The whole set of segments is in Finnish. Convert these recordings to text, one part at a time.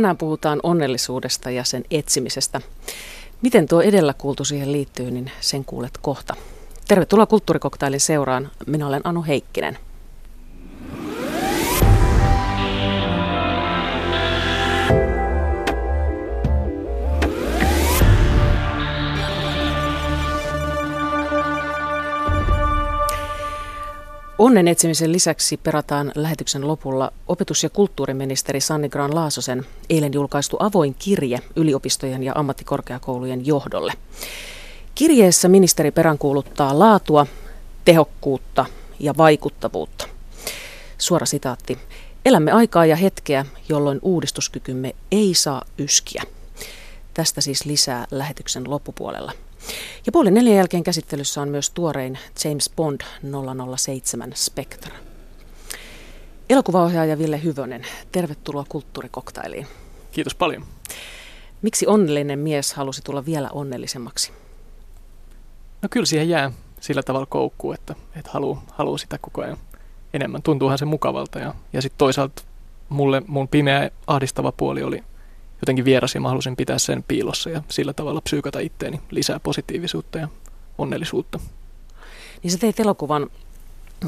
Tänään puhutaan onnellisuudesta ja sen etsimisestä. Miten tuo edellä kuultu siihen liittyy, niin sen kuulet kohta. Tervetuloa Kulttuurikoktailin seuraan. Minä olen Anu Heikkinen. Onnen etsimisen lisäksi perataan lähetyksen lopulla opetus- ja kulttuuriministeri Sanni Graan Laasosen eilen julkaistu avoin kirje yliopistojen ja ammattikorkeakoulujen johdolle. Kirjeessä ministeri peräänkuuluttaa laatua, tehokkuutta ja vaikuttavuutta. Suora sitaatti. Elämme aikaa ja hetkeä, jolloin uudistuskykymme ei saa yskiä. Tästä siis lisää lähetyksen loppupuolella. Ja puoli neljän jälkeen käsittelyssä on myös tuorein James Bond 007 Spectre. Elokuvaohjaaja Ville Hyvönen, tervetuloa kulttuurikoktailiin. Kiitos paljon. Miksi onnellinen mies halusi tulla vielä onnellisemmaksi? No kyllä siihen jää sillä tavalla koukku, että, että haluaa, haluaa sitä koko ajan enemmän. Tuntuuhan se mukavalta ja, ja sitten toisaalta mulle mun pimeä ahdistava puoli oli jotenkin vieras ja mä pitää sen piilossa ja sillä tavalla psyykata itteeni lisää positiivisuutta ja onnellisuutta. Niin sä teit elokuvan,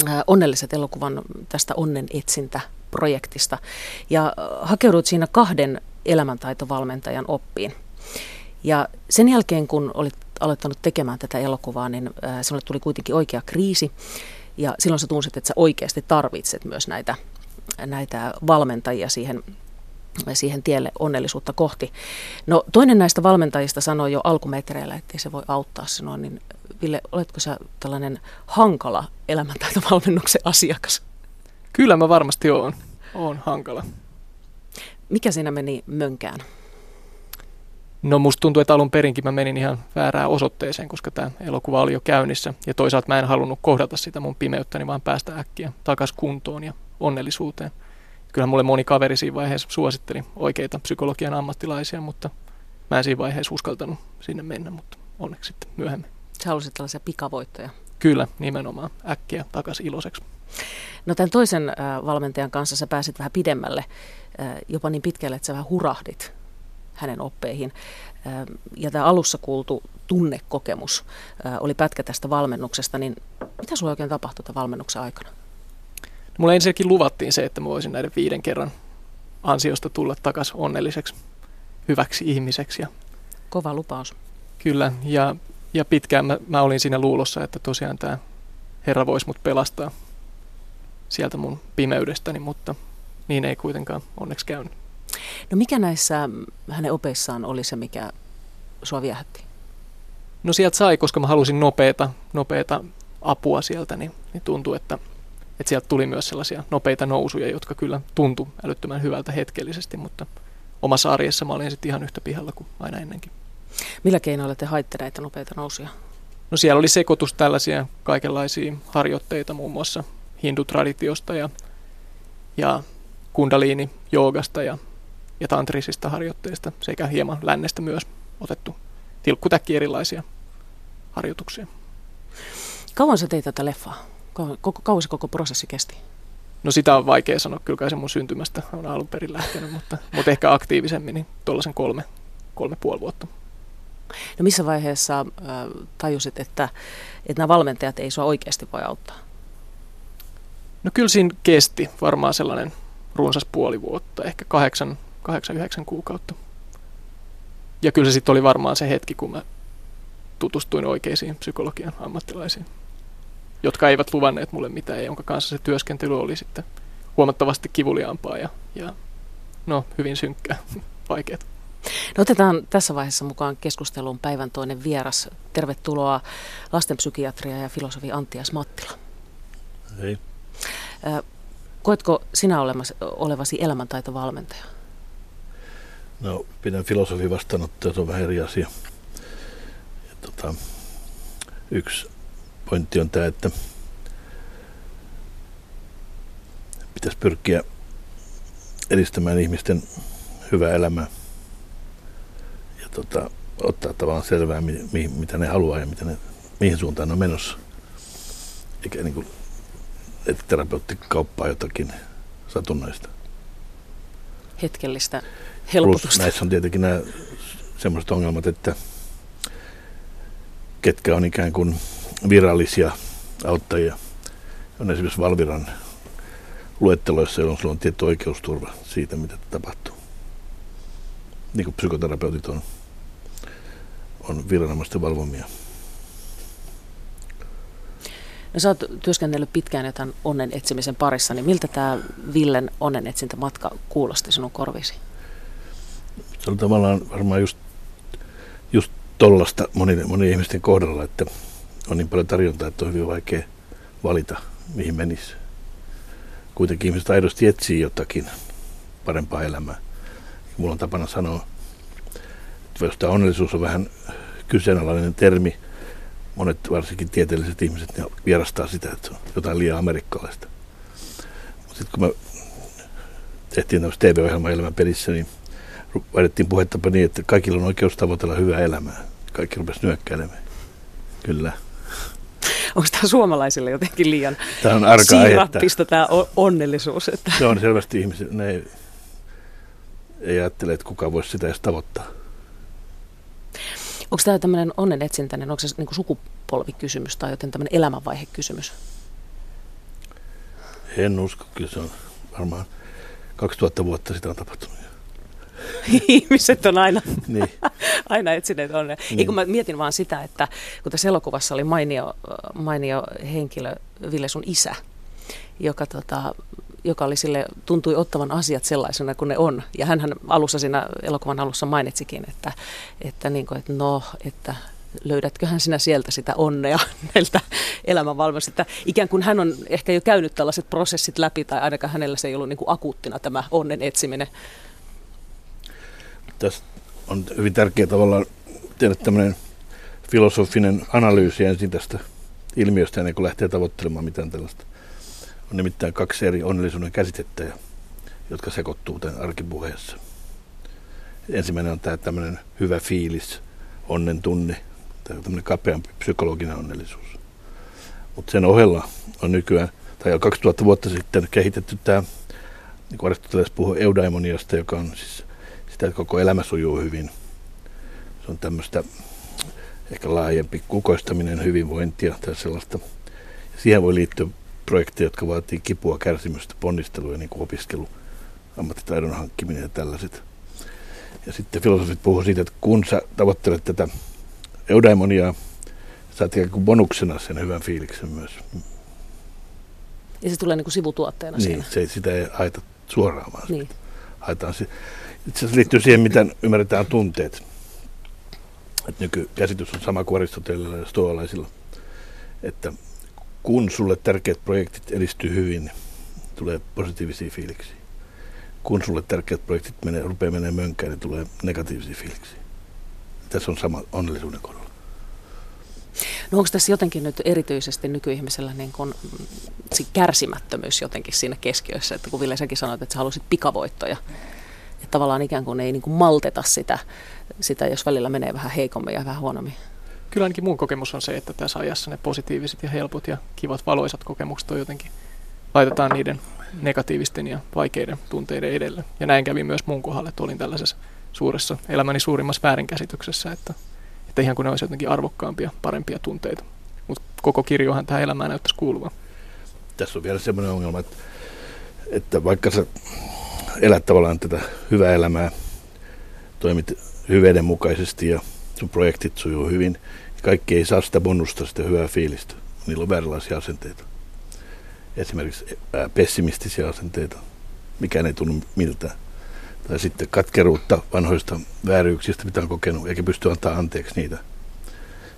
äh, onnelliset elokuvan tästä onnen etsintä-projektista ja äh, hakeudut siinä kahden elämäntaitovalmentajan oppiin. Ja sen jälkeen, kun olit aloittanut tekemään tätä elokuvaa, niin äh, sinulle tuli kuitenkin oikea kriisi. Ja silloin sä tunsit, että sä oikeasti tarvitset myös näitä, näitä valmentajia siihen siihen tielle onnellisuutta kohti. No toinen näistä valmentajista sanoi jo alkumetreillä, että se voi auttaa sinua, niin Ville, oletko sä tällainen hankala elämäntaitovalmennuksen asiakas? Kyllä mä varmasti oon. Oon hankala. Mikä siinä meni mönkään? No musta tuntuu, että alun perinkin mä menin ihan väärään osoitteeseen, koska tämä elokuva oli jo käynnissä. Ja toisaalta mä en halunnut kohdata sitä mun pimeyttäni, vaan päästä äkkiä takaisin kuntoon ja onnellisuuteen kyllä mulle moni kaveri siinä vaiheessa suositteli oikeita psykologian ammattilaisia, mutta mä en siinä vaiheessa uskaltanut sinne mennä, mutta onneksi sitten myöhemmin. Sä halusit tällaisia pikavoittoja? Kyllä, nimenomaan äkkiä takaisin iloiseksi. No tämän toisen valmentajan kanssa sä pääsit vähän pidemmälle, jopa niin pitkälle, että sä vähän hurahdit hänen oppeihin. Ja tämä alussa kuultu tunnekokemus oli pätkä tästä valmennuksesta, niin mitä sulla oikein tapahtui tämän valmennuksen aikana? Mulle ensinnäkin luvattiin se, että mä voisin näiden viiden kerran ansiosta tulla takaisin onnelliseksi, hyväksi ihmiseksi. Ja Kova lupaus. Kyllä, ja, ja pitkään mä, mä olin siinä luulossa, että tosiaan tämä Herra voisi mut pelastaa sieltä mun pimeydestäni, mutta niin ei kuitenkaan onneksi käynyt. No mikä näissä hänen opeissaan oli se, mikä sua viehätti? No sieltä sai, koska mä halusin nopeata, nopeata apua sieltä, niin, niin tuntui, että – että sieltä tuli myös sellaisia nopeita nousuja, jotka kyllä tuntu älyttömän hyvältä hetkellisesti, mutta omassa arjessa mä olin sitten ihan yhtä pihalla kuin aina ennenkin. Millä keinoilla te haitte näitä nopeita nousuja? No siellä oli sekoitus tällaisia kaikenlaisia harjoitteita muun muassa hindutraditiosta ja, ja kundaliini joogasta ja, ja tantrisista harjoitteista sekä hieman lännestä myös otettu tilkkutäkki erilaisia harjoituksia. Kauan sä teit tätä leffaa? Koko, kauan se koko prosessi kesti? No sitä on vaikea sanoa, kyllä kai se mun syntymästä on alun perin lähtenyt, mutta, mutta ehkä aktiivisemmin, niin tuollaisen kolme, kolme puoli vuotta. No missä vaiheessa äh, tajusit, että, että nämä valmentajat ei sua oikeasti voi auttaa? No kyllä siinä kesti varmaan sellainen runsas puoli vuotta, ehkä kahdeksan, kahdeksan yhdeksän kuukautta. Ja kyllä se sitten oli varmaan se hetki, kun mä tutustuin oikeisiin psykologian ammattilaisiin jotka eivät luvanneet mulle mitään ja jonka kanssa se työskentely oli sitten huomattavasti kivuliaampaa ja, ja no, hyvin synkkää, vaikeaa. No otetaan tässä vaiheessa mukaan keskusteluun päivän toinen vieras. Tervetuloa lastenpsykiatria ja filosofi Anttias Mattila. Hei. Koetko sinä olevasi elämäntaitovalmentaja? No, pidän filosofi vastaanottoja, se on vähän eri asia. Ja, tota, yksi pointti on tämä, että pitäisi pyrkiä edistämään ihmisten hyvää elämää ja tota, ottaa tavallaan selvää, mi, mi, mitä ne haluaa ja mitä ne, mihin suuntaan ne on menossa. Eikä niin kuin, että terapeutti kauppaa jotakin satunnaista. Hetkellistä. helpotusta. näissä on tietenkin nämä semmoiset ongelmat, että ketkä on ikään kuin virallisia auttajia. On esimerkiksi Valviran luetteloissa, jolloin sulla on tietty oikeusturva siitä, mitä tapahtuu. Niin kuin psykoterapeutit on, on viranomaisten valvomia. No sä oot työskennellyt pitkään jotain onnen etsimisen parissa, niin miltä tämä Villen onnen etsintämatka kuulosti sinun korvisi? Se on tavallaan varmaan just, just tollasta monien, monien ihmisten kohdalla, että on niin paljon tarjontaa, että on hyvin vaikea valita, mihin menisi. Kuitenkin ihmiset aidosti etsii jotakin parempaa elämää. Mulla on tapana sanoa, että jos tämä onnellisuus on vähän kyseenalainen termi, monet varsinkin tieteelliset ihmiset ne vierastaa sitä, että se on jotain liian amerikkalaista. Sitten kun me tehtiin tämmöistä TV-ohjelma Elämän pelissä, niin vaihdettiin puhettapa niin, että kaikilla on oikeus tavoitella hyvää elämää. Kaikki rupesi nyökkäilemään. Kyllä. Onko tämä suomalaisille jotenkin liian tämä on arka siirappista tämä onnellisuus? Että... Se on selvästi ihmisiä, ne ei, ei ajattele, että kukaan voisi sitä edes tavoittaa. Onko tämä tämmöinen onnen etsintä, niin onko se niin sukupolvikysymys tai joten tämmöinen elämänvaihekysymys? En usko, kyllä se on varmaan 2000 vuotta sitä on tapahtunut. Ihmiset on aina, niin. aina etsineet onnea. Niin. Ei, kun mä mietin vaan sitä, että kun tässä elokuvassa oli mainio, mainio henkilö, Ville sun isä, joka tota, joka oli sille, tuntui ottavan asiat sellaisena kuin ne on. Ja hän alussa siinä elokuvan alussa mainitsikin, että, että, niin kuin, että no, että löydätköhän sinä sieltä sitä onnea näiltä elämänvalmista. Että ikään kuin hän on ehkä jo käynyt tällaiset prosessit läpi, tai ainakaan hänellä se ei ollut niin kuin akuuttina tämä onnen etsiminen. Tässä on hyvin tärkeää tavallaan tehdä tämmöinen filosofinen analyysi ensin tästä ilmiöstä ennen kuin lähtee tavoittelemaan mitään tällaista on nimittäin kaksi eri onnellisuuden käsitettä, jotka sekoittuu tämän arkipuheessa. Ensimmäinen on tämä tämmöinen hyvä fiilis, onnen tunne, tai tämmöinen kapeampi psykologinen onnellisuus. Mutta sen ohella on nykyään, tai jo 2000 vuotta sitten kehitetty tämä, niin kuin Aristoteles puhuu eudaimoniasta, joka on siis sitä, että koko elämä sujuu hyvin. Se on tämmöistä ehkä laajempi kukoistaminen, hyvinvointia tai sellaista. Siihen voi liittyä projekteja, jotka vaatii kipua, kärsimystä, ponnisteluja, niin kuin opiskelu, ammattitaidon hankkiminen ja tällaiset. Ja sitten filosofit puhuvat siitä, että kun sä tavoittelet tätä eudaimoniaa, saat ikään kuin bonuksena sen hyvän fiiliksen myös. Ja se tulee niin kuin sivutuotteena niin, siinä. Se, sitä ei haeta suoraan, vaan niin. haetaan se. Itse asiassa liittyy siihen, miten ymmärretään tunteet. Et nykykäsitys on sama kuin Aristotelilla ja stoalaisilla, että kun sulle tärkeät projektit edistyy hyvin, tulee positiivisia fiiliksiä. Kun sulle tärkeät projektit menee, rupeaa menemään mönkään, niin tulee negatiivisia fiiliksiä. Tässä on sama onnellisuuden kohdalla. No onko tässä jotenkin nyt erityisesti nykyihmisellä niin kun, se kärsimättömyys jotenkin siinä keskiössä, että kun Ville säkin sanoit, että sä halusit pikavoittoja, että tavallaan ikään kuin ei niin kuin malteta sitä, sitä, jos välillä menee vähän heikommin ja vähän huonommin kyllä ainakin mun kokemus on se, että tässä ajassa ne positiiviset ja helpot ja kivat valoisat kokemukset on jotenkin, laitetaan niiden negatiivisten ja vaikeiden tunteiden edelle. Ja näin kävi myös mun kohdalle, että olin tällaisessa suuressa elämäni suurimmassa väärinkäsityksessä, että, että ihan kun ne olisi jotenkin arvokkaampia, parempia tunteita. Mutta koko kirjohan tähän elämään näyttäisi kuuluvan. Tässä on vielä semmoinen ongelma, että, että vaikka sä elät tavallaan tätä hyvää elämää, toimit hyveyden mukaisesti ja sun projektit sujuu hyvin, kaikki ei saa sitä bonusta, sitä hyvää fiilistä. Niillä on vääränlaisia asenteita. Esimerkiksi pessimistisiä asenteita. Mikään ei tunnu miltään. Tai sitten katkeruutta vanhoista vääryyksistä, mitä on kokenut, eikä pysty antaa anteeksi niitä.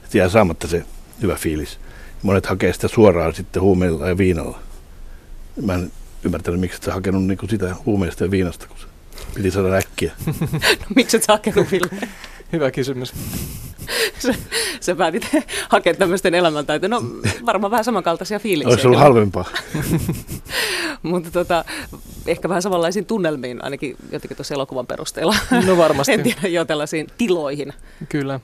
Sitten jää saamatta se hyvä fiilis. Monet hakee sitä suoraan sitten huumeilla ja viinalla. Mä en ymmärtänyt, miksi et sä hakenut niin sitä huumeista ja viinasta, kun se piti saada äkkiä. no miksi et sä hakenut, Ville? Hyvä kysymys. sä, sä päätit hakea tämmöisten elämäntaitoja. No varmaan vähän samankaltaisia fiiliksiä. Olisi ollut halvempaa. Mutta tota, ehkä vähän samanlaisiin tunnelmiin, ainakin jotenkin tuossa elokuvan perusteella. No varmasti. en tiedä, jo tällaisiin tiloihin. Kyllä.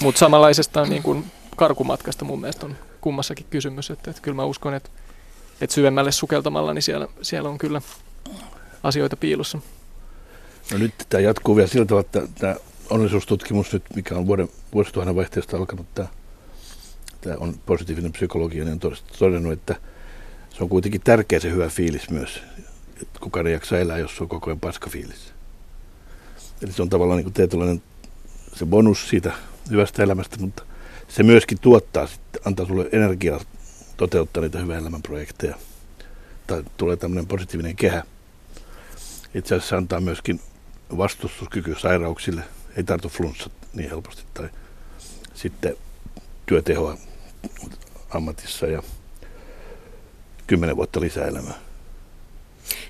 Mutta samanlaisesta niin kuin karkumatkasta mun mielestä on kummassakin kysymys. Että, että kyllä mä uskon, että, että syvemmälle sukeltamalla niin siellä, siellä on kyllä asioita piilossa. No nyt tämä jatkuu vielä sillä tavalla, että tämä onnellisuustutkimus nyt, mikä on vuoden, vuosituhannen vaihteesta alkanut, tämä, tämä on positiivinen psykologia, niin on todennut, että se on kuitenkin tärkeä se hyvä fiilis myös. Että kukaan ei jaksa elää, jos on koko ajan paska fiilis. Eli se on tavallaan niin tietynlainen se bonus siitä hyvästä elämästä, mutta se myöskin tuottaa, sitten, antaa sulle energiaa toteuttaa niitä hyvän elämän projekteja. Tai tulee tämmöinen positiivinen kehä. Itse asiassa antaa myöskin vastustuskyky sairauksille. Ei tartu flunssat niin helposti. Tai sitten työtehoa ammatissa ja kymmenen vuotta lisäelämää.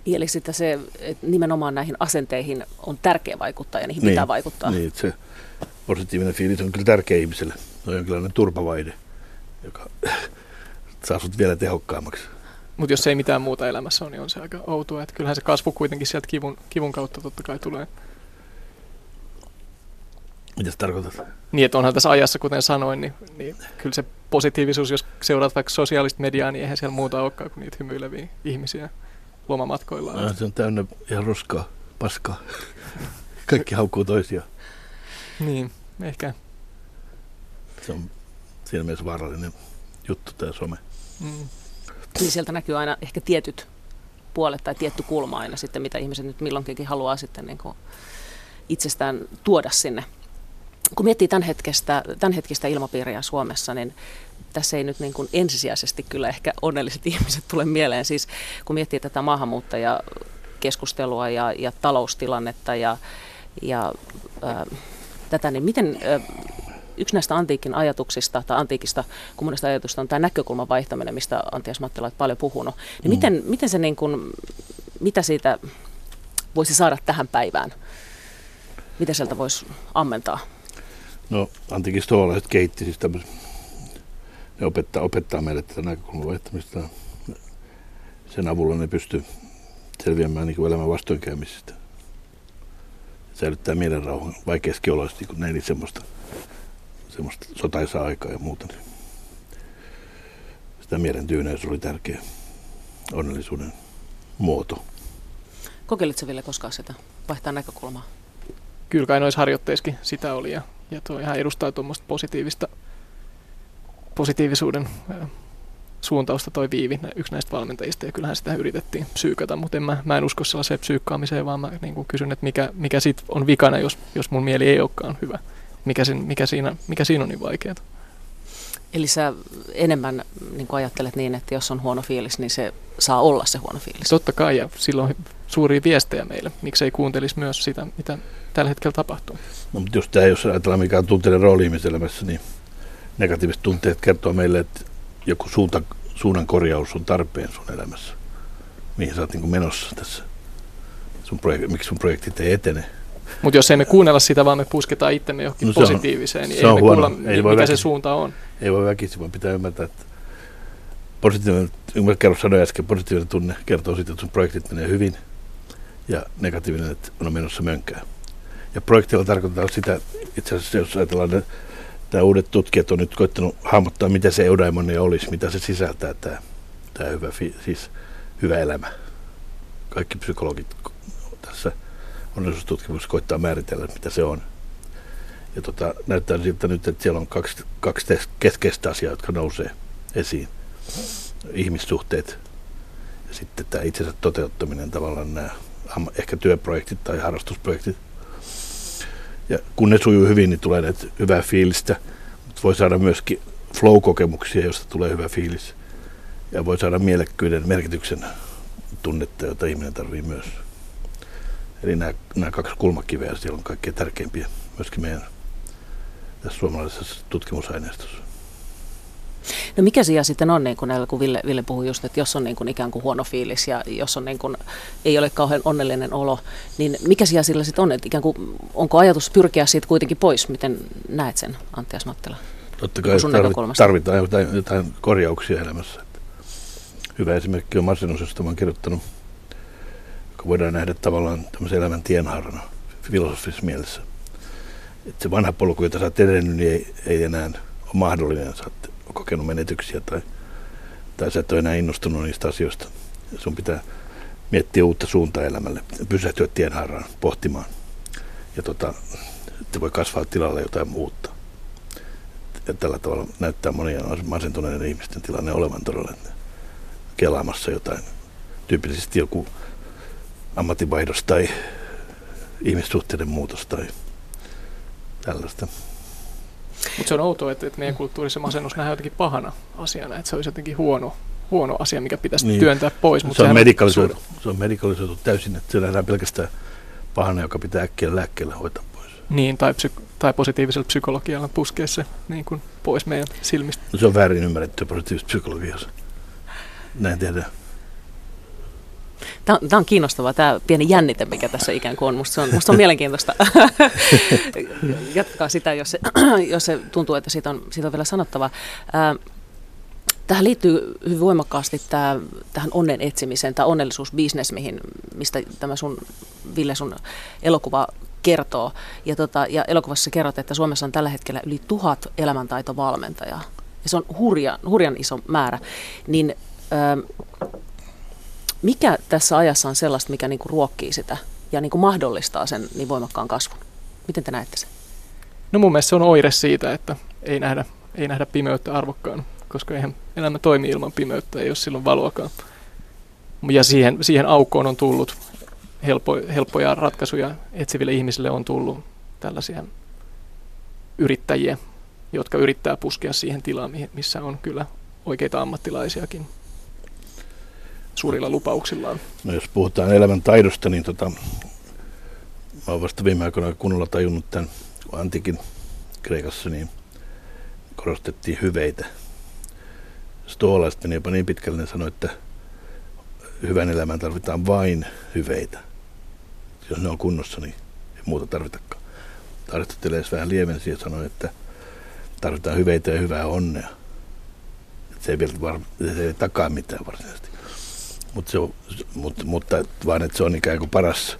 Niin, eli sitten se, että nimenomaan näihin asenteihin on tärkeä vaikuttaa ja niihin niin, pitää vaikuttaa. Niin, se positiivinen fiilis on kyllä tärkeä ihmiselle. Se on jonkinlainen turpavaide, joka saa sut vielä tehokkaammaksi. Mutta jos ei mitään muuta elämässä ole, niin on se aika outoa. Että kyllähän se kasvu kuitenkin sieltä kivun, kivun kautta totta kai tulee. Mitä se tarkoitat? Niin, että onhan tässä ajassa, kuten sanoin, niin, niin kyllä se positiivisuus, jos seuraat vaikka sosiaalista mediaa, niin eihän siellä muuta olekaan kuin niitä hymyileviä ihmisiä lomamatkoilla. No, se on täynnä ihan roskaa, paskaa. Kaikki haukkuu toisiaan. Niin, ehkä. Se on siinä mielessä vaarallinen juttu tämä some. Mm. Niin sieltä näkyy aina ehkä tietyt puolet tai tietty kulma aina sitten, mitä ihmiset nyt milloinkin haluaa sitten niin kuin itsestään tuoda sinne. Kun miettii tämän, hetkestä, tämän hetkistä ilmapiiriä Suomessa, niin tässä ei nyt niin kuin ensisijaisesti kyllä ehkä onnelliset ihmiset tule mieleen. Siis kun miettii tätä maahanmuuttajakeskustelua ja, ja taloustilannetta ja, ja ää, tätä, niin miten ää, yksi näistä antiikin ajatuksista tai antiikista kommunista ajatusta on tämä näkökulman vaihtaminen, mistä Antias Mattila on paljon puhunut. Niin mm. miten, miten se niin kuin, mitä siitä voisi saada tähän päivään? Mitä sieltä voisi ammentaa? No antiikin stoalaiset kehitti siis tämmöisen, ne opettaa, opettaa meille tätä näkökulman vaihtamista. Sen avulla ne pystyy selviämään niin elämän vastoinkäymisistä. Säilyttää mielenrauhan vaikeasti oloisesti, kun ne ei semmoista semmoista sotaisaa aikaa ja muuta. Niin sitä mielen tyyneys oli tärkeä onnellisuuden muoto. Kokeilitko Ville koskaan sitä, vaihtaa näkökulmaa? Kyllä kai noissa harjoitteissakin sitä oli ja, ja tuo ihan edustaa tuommoista positiivista, positiivisuuden suuntausta toi Viivi, yksi näistä valmentajista, ja kyllähän sitä yritettiin psyykata, mutta en mä, mä en usko sellaiseen psyykkaamiseen, vaan mä niin kysyn, että mikä, mikä sit on vikana, jos, jos mun mieli ei olekaan hyvä mikä, sen, mikä, siinä, mikä siinä on niin vaikeaa. Eli sä enemmän niin ajattelet niin, että jos on huono fiilis, niin se saa olla se huono fiilis. Totta kai, ja silloin on suuria viestejä meille. Miksi ei kuuntelisi myös sitä, mitä tällä hetkellä tapahtuu? No, mutta jos tämä, jos ajatellaan mikä on tunteiden rooli ihmiselämässä, niin negatiiviset tunteet kertoo meille, että joku suunta, suunnan korjaus on tarpeen sun elämässä. Mihin sä oot niin menossa tässä. Sun projekti, miksi sun projektit ei etene. Mutta jos emme kuunnella sitä, vaan me pusketaan itsemme johonkin no se positiiviseen, on, niin se ei me kuulla, ei voi mikä väkisi, se suunta on. Ei voi väkisin, vaan pitää ymmärtää, että positiivinen, mä kerron sanoin äsken, positiivinen tunne kertoo siitä, että sun projektit menee hyvin, ja negatiivinen, että on menossa mönkää. Ja projektilla tarkoittaa sitä, itse asiassa jos ajatellaan, että tämä uudet tutkijat on nyt koittanut hahmottaa, mitä se eudaimonia olisi, mitä se sisältää, tämä, tämä hyvä, siis hyvä elämä. Kaikki psykologit tässä onnellisuustutkimus koittaa määritellä, mitä se on. Ja tota, näyttää siltä nyt, että siellä on kaksi, kaksi keskeistä asiaa, jotka nousee esiin. Ihmissuhteet ja sitten tämä itsensä toteuttaminen, tavallaan nämä ehkä työprojektit tai harrastusprojektit. Ja kun ne sujuu hyvin, niin tulee näitä hyvää fiilistä, mutta voi saada myöskin flow-kokemuksia, joista tulee hyvä fiilis. Ja voi saada mielekkyyden merkityksen tunnetta, jota ihminen tarvitsee myös. Eli nämä, nämä kaksi kulmakiveä siellä on kaikkein tärkeimpiä myöskin meidän tässä suomalaisessa tutkimusaineistossa. No mikä siellä sitten on, niin kuin näillä, kun Ville, Ville puhui just, että jos on niin kuin ikään kuin huono fiilis ja jos on niin kuin, ei ole kauhean onnellinen olo, niin mikä siellä sillä sitten on? Että ikään kuin, onko ajatus pyrkiä siitä kuitenkin pois? Miten näet sen, Antti Asmattila? Totta kai tarvit, tarvitaan jotain, jotain korjauksia elämässä. Hyvä esimerkki on masennus, josta olen kirjoittanut voidaan nähdä tavallaan tämmöisen elämän tienhaarana filosofisessa mielessä. Että se vanha polku, jota sä oot edennyt, niin ei, ei enää ole mahdollinen. Sä oot kokenut menetyksiä tai, tai sä et ole enää innostunut niistä asioista. Sun pitää miettiä uutta suuntaa elämälle, pysähtyä tienhaaraan pohtimaan. Ja tota, että voi kasvaa tilalle jotain muuta. Ja tällä tavalla näyttää monia masentuneiden ihmisten tilanne olevan todella kelaamassa jotain. Tyypillisesti joku ammatinvaihdos tai ihmissuhteiden muutos tai tällaista. Mutta se on outoa, että, että meidän kulttuurissa masennus nähdään jotenkin pahana asiana, että se olisi jotenkin huono, huono asia, mikä pitäisi niin. työntää pois. Mutta se, on medikalisoitu, se on medikalisoitu täysin, että se nähdään pelkästään pahana, joka pitää äkkiä lääkkeellä hoitaa pois. Niin, tai, psy- tai positiivisella psykologialla puskea se niin kuin pois meidän silmistä. No se on väärin ymmärretty positiivisessa psykologiassa. Näin tehdään. Tämä on, tämä on kiinnostavaa, tämä pieni jännite, mikä tässä ikään kuin on. Musta se on, musta on mielenkiintoista. Jatkaa sitä, jos se, jos se tuntuu, että siitä on, siitä on vielä sanottava. Tähän liittyy hyvin voimakkaasti tämä, tähän onnen etsimiseen, tämä onnellisuusbisnes, mihin, mistä tämä sun, Ville, sun elokuva kertoo. Ja, tota, ja elokuvassa kerrot, että Suomessa on tällä hetkellä yli tuhat elämäntaitovalmentajaa. Ja se on hurjan, hurjan iso määrä. Niin mikä tässä ajassa on sellaista, mikä niin kuin ruokkii sitä ja niin kuin mahdollistaa sen niin voimakkaan kasvun? Miten te näette sen? No mun mielestä se on oire siitä, että ei nähdä, ei nähdä pimeyttä arvokkaan, koska eihän elämä toimi ilman pimeyttä, ei ole silloin valoakaan. Ja siihen, siihen aukkoon on tullut helpo, helppoja ratkaisuja etsiville ihmisille on tullut tällaisia yrittäjiä, jotka yrittää puskea siihen tilaan, missä on kyllä oikeita ammattilaisiakin suurilla lupauksillaan. No jos puhutaan elämän taidosta, niin tota, mä olen vasta viime aikoina kunnolla tajunnut tämän antiikin Kreikassa, niin korostettiin hyveitä. Stoolaiset meni jopa niin pitkälle, ne sanoi, että hyvän elämän tarvitaan vain hyveitä. Jos ne on kunnossa, niin ei muuta tarvitakaan. Aristoteles vähän lievensi ja sanoi, että tarvitaan hyveitä ja hyvää onnea. Se ei, vielä var- se ei takaa mitään varsinaisesti mutta, se on, mutta, mutta vaan että se on ikään kuin paras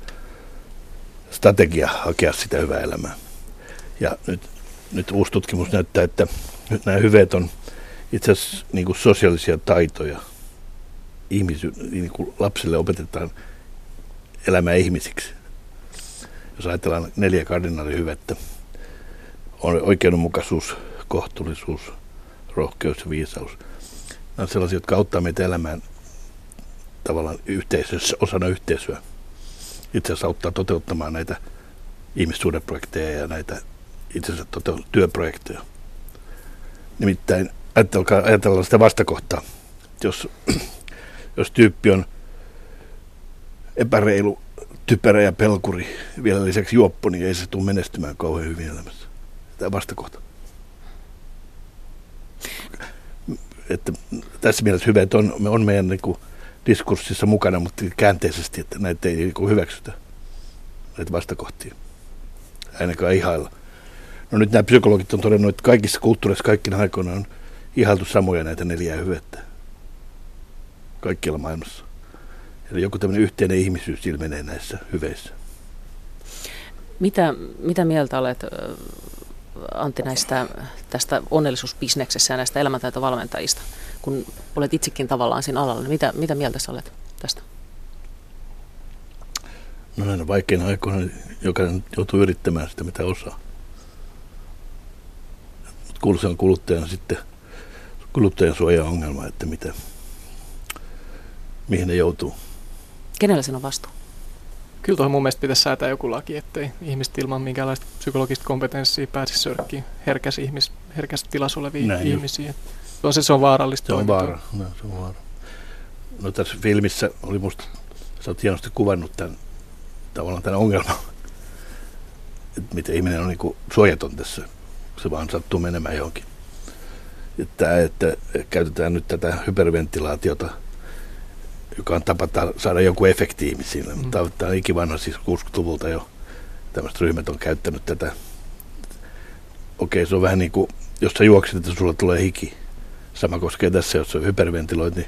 strategia hakea sitä hyvää elämää. Ja nyt, nyt uusi tutkimus näyttää, että nyt nämä hyveet on itse asiassa niin kuin sosiaalisia taitoja. Ihmisy, niin kuin lapsille opetetaan elämää ihmisiksi. Jos ajatellaan neljä kardinaalihyvettä, on oikeudenmukaisuus, kohtuullisuus, rohkeus ja viisaus. Nämä on sellaisia, jotka auttaa meitä elämään tavallaan yhteisössä, osana yhteisöä. Itse asiassa auttaa toteuttamaan näitä ihmissuhdeprojekteja ja näitä itse asiassa työprojekteja. Nimittäin ajatellaan, ajatellaan sitä vastakohtaa. Jos, jos tyyppi on epäreilu, typerä ja pelkuri, vielä lisäksi juoppo, niin ei se tule menestymään kauhean hyvin elämässä. Tämä vastakohta. Että tässä mielessä hyvä, että on, on meidän niin kuin, diskurssissa mukana, mutta käänteisesti, että näitä ei niin hyväksytä, näitä vastakohtia. Ainakaan ihailla. No nyt nämä psykologit on todennut, että kaikissa kulttuureissa kaikkina aikoina on ihailtu samoja näitä neljää hyvettä. Kaikkialla maailmassa. Eli joku tämmöinen yhteinen ihmisyys ilmenee näissä hyveissä. Mitä, mitä mieltä olet, Antti, näistä, tästä onnellisuusbisneksessä ja näistä elämäntaitovalmentajista? kun olet itsekin tavallaan siinä alalla, niin mitä, mitä mieltä sä olet tästä? No näinä vaikeina aikoina jokainen joutuu yrittämään sitä, mitä osaa. Mutta se on kuluttajan sitten kuluttajan suoja-ongelma, että mitä, mihin ne joutuu. Kenellä sen on vastuu? Kyllä tuohon mun mielestä pitäisi säätää joku laki, ettei ihmiset ilman minkäänlaista psykologista kompetenssia pääsisi sörkkiin herkäs, ihmis, herkäs tilassa oleviin Näin ihmisiin. Just. On se, se on vaarallista Se on vaara. No, se on vaara. No tässä filmissä oli musta, sä oot hienosti kuvannut tämän, tavallaan tämän ongelman, että miten ihminen on niin suojaton tässä, se vaan sattuu menemään johonkin. Että, että käytetään nyt tätä hyperventilaatiota, joka on tapa saada joku efekti ihmisille. Mm. Tämä on ikivanha, siis 60-luvulta jo tämmöiset ryhmät on käyttänyt tätä. Okei, se on vähän niin kuin, jos sä juokset, että sulla tulee hiki Sama koskee tässä, jos hyperventiloit, niin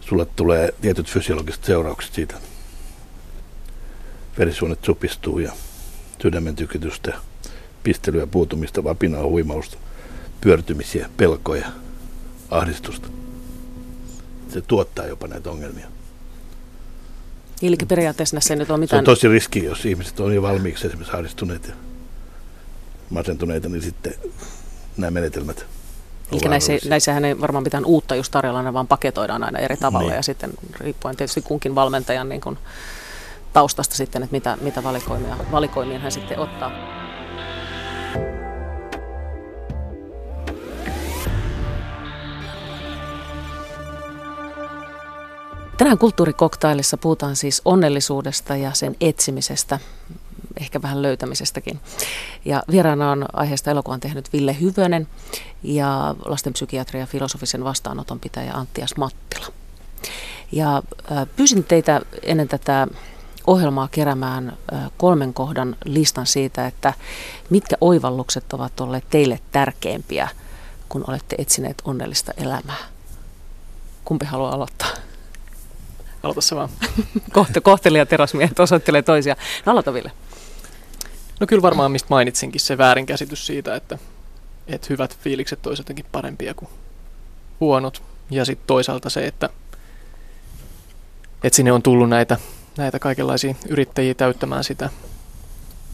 sulle tulee tietyt fysiologiset seuraukset siitä. Verisuonet supistuu ja sydämen tykitystä, pistelyä, puutumista, vapinaa, huimausta, pyörtymisiä, pelkoja, ahdistusta. Se tuottaa jopa näitä ongelmia. Eli periaatteessa näissä ei nyt ole Se mitään... on tosi riski, jos ihmiset on jo valmiiksi esimerkiksi ahdistuneet ja masentuneita, niin sitten nämä menetelmät Eli näissä, näissähän ei varmaan mitään uutta just tarjolla, ne vaan paketoidaan aina eri tavalla Niin. ja sitten riippuen tietysti kunkin valmentajan niin kuin taustasta sitten, että mitä, mitä valikoimia, valikoimiin hän sitten ottaa. Tänään kulttuurikoktailissa puhutaan siis onnellisuudesta ja sen etsimisestä, ehkä vähän löytämisestäkin. Ja vieraana on aiheesta elokuvan tehnyt Ville Hyvönen ja lastenpsykiatria filosofisen vastaanoton pitäjä Anttias Mattila. Ja pyysin teitä ennen tätä ohjelmaa keräämään kolmen kohdan listan siitä, että mitkä oivallukset ovat olleet teille tärkeimpiä, kun olette etsineet onnellista elämää. Kumpi haluaa aloittaa? Aloita se vaan. Kohte, kohtelijat terasmiehet osoittelee toisia. No aloita Ville. No kyllä varmaan mistä mainitsinkin se väärinkäsitys siitä, että, että hyvät fiilikset olisivat jotenkin parempia kuin huonot. Ja sitten toisaalta se, että, että sinne on tullut näitä, näitä kaikenlaisia yrittäjiä täyttämään sitä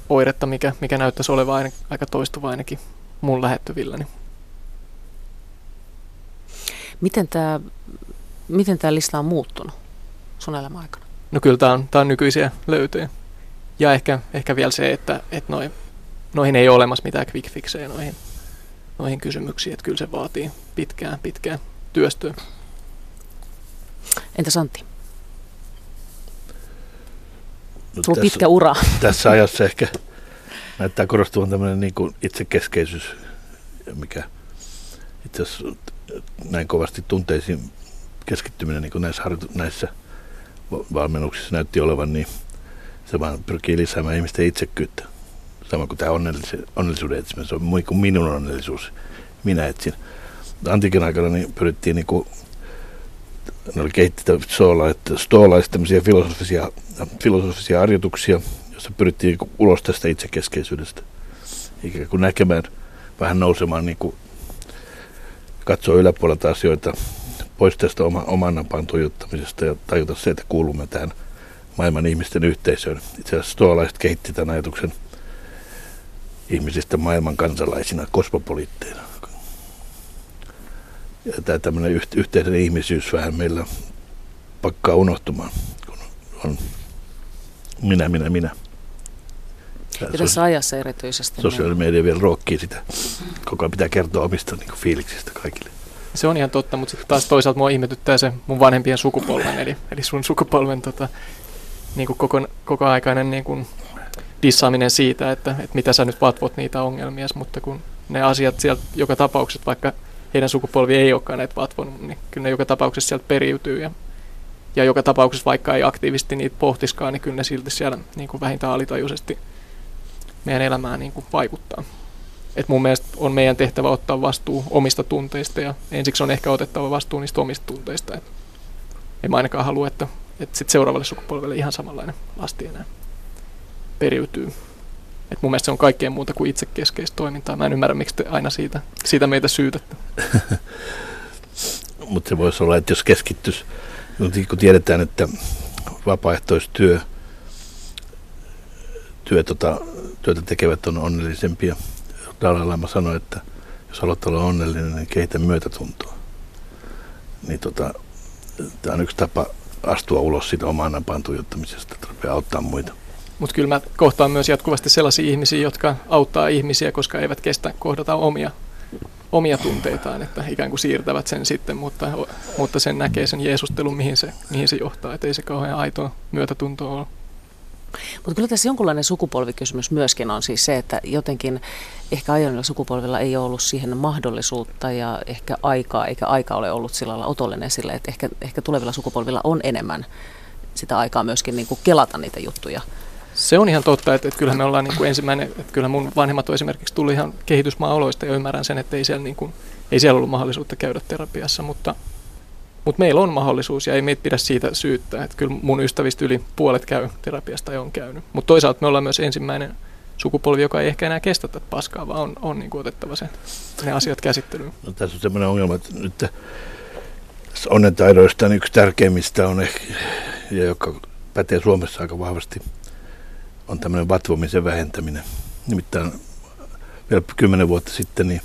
oiretta, mikä, mikä näyttäisi olevan aina, aika toistuva ainakin mun lähettyvilläni. Miten tämä miten tää lista on muuttunut sun elämän aikana? No kyllä tämä on, tää on nykyisiä löytöjä. Ja ehkä, ehkä vielä se, että, että noi, noihin ei ole olemassa mitään quick fixejä noihin, noihin kysymyksiin. Että kyllä se vaatii pitkään, pitkään työstöä. Entäs Antti? No, Sulla on tässä- pitkä ura. tässä ajassa ehkä näyttää korostuvan tämmöinen niin kuin itsekeskeisyys, mikä itse asiassa näin kovasti tunteisiin keskittyminen niin kuin näissä, harjoitu- näissä va- valmennuksissa näytti olevan, niin se vaan pyrkii lisäämään ihmisten itsekkyyttä. Sama kuin tämä onnellis- onnellisuuden etsiminen, se on niin kuin minun onnellisuus, minä etsin. Antiikin aikana niin pyrittiin niin kuin, ne oli kehittänyt tämmöisiä filosofisia, filosofisia harjoituksia, jossa pyrittiin niin kuin ulos tästä itsekeskeisyydestä. Ikään kuin näkemään, vähän nousemaan, niin kuin katsoa yläpuolelta asioita, pois tästä oma, oman napaan tuijottamisesta ja tajuta se, että kuulumme tähän maailman ihmisten yhteisöön. Itse asiassa stoalaiset kehitti tämän ajatuksen ihmisistä maailman kansalaisina, kosmopoliitteina. Ja tämä tämmöinen yht- yhteinen ihmisyys vähän meillä pakkaa unohtumaan, kun on minä, minä, minä. Ja tässä ajassa erityisesti. sosiaalinen media vielä ruokkii sitä. Koko ajan pitää kertoa omista niin fiiliksistä kaikille. Se on ihan totta, mutta sitten taas toisaalta mua ihmetyttää se mun vanhempien sukupolven, eli, eli sun sukupolven tota, niin kuin koko, koko aikainen niin kuin dissaaminen siitä, että, että mitä sä nyt vatvot niitä ongelmia, mutta kun ne asiat sieltä joka tapauksessa, vaikka heidän sukupolvi ei olekaan näitä vatvonut, niin kyllä ne joka tapauksessa sieltä periytyy ja, ja joka tapauksessa vaikka ei aktiivisesti niitä pohtiskaan, niin kyllä ne silti siellä niin kuin vähintään alitajuisesti meidän elämään niin kuin vaikuttaa. Et mun mielestä on meidän tehtävä ottaa vastuu omista tunteista ja ensiksi on ehkä otettava vastuu niistä omista tunteista. Et en mä ainakaan halua, että, että sit seuraavalle sukupolvelle ihan samanlainen lasti enää periytyy. Et mun mielestä se on kaikkea muuta kuin itsekeskeistä toimintaa. Mä en ymmärrä, miksi te aina siitä, siitä meitä syytätte. Mutta se voisi olla, että jos keskittyisi, kun tiedetään, että vapaaehtoistyö, työ, tota, työtä tekevät on onnellisempia. Dalai Lama sanoi, että jos haluat olla onnellinen, niin kehitä myötätuntoa. Niin tota, tämä on yksi tapa astua ulos siitä oman napaan tuijottamisesta, että rupeaa auttaa muita. Mutta kyllä mä kohtaan myös jatkuvasti sellaisia ihmisiä, jotka auttaa ihmisiä, koska eivät kestä kohdata omia, omia tunteitaan, että ikään kuin siirtävät sen sitten, mutta, mutta sen näkee sen Jeesustelun, mihin se, mihin se johtaa, että ei se kauhean aitoa myötätuntoa ole. Mutta kyllä tässä jonkunlainen sukupolvikysymys myöskin on siis se, että jotenkin ehkä aiemmilla sukupolvilla ei ole ollut siihen mahdollisuutta ja ehkä aikaa, eikä aika ole ollut sillä lailla otollinen sille, että ehkä, ehkä tulevilla sukupolvilla on enemmän sitä aikaa myöskin niin kuin kelata niitä juttuja. Se on ihan totta, että, että kyllähän me ollaan niin kuin ensimmäinen, että kyllä mun vanhemmat on esimerkiksi tullut ihan kehitysmaa-oloista ja ymmärrän sen, että ei siellä, niin kuin, ei siellä ollut mahdollisuutta käydä terapiassa, mutta, mutta meillä on mahdollisuus ja ei meitä pidä siitä syyttää. Että kyllä mun ystävistä yli puolet käy terapiasta ja on käynyt. Mutta toisaalta me ollaan myös ensimmäinen sukupolvi, joka ei ehkä enää kestä tätä paskaa, vaan on, on niin otettava se, ne asiat käsittelyyn. No, tässä on sellainen ongelma, että nyt tässä onnentaidoista niin yksi tärkeimmistä on ehkä, ja joka pätee Suomessa aika vahvasti, on tämmöinen vatvomisen vähentäminen. Nimittäin vielä kymmenen vuotta sitten niin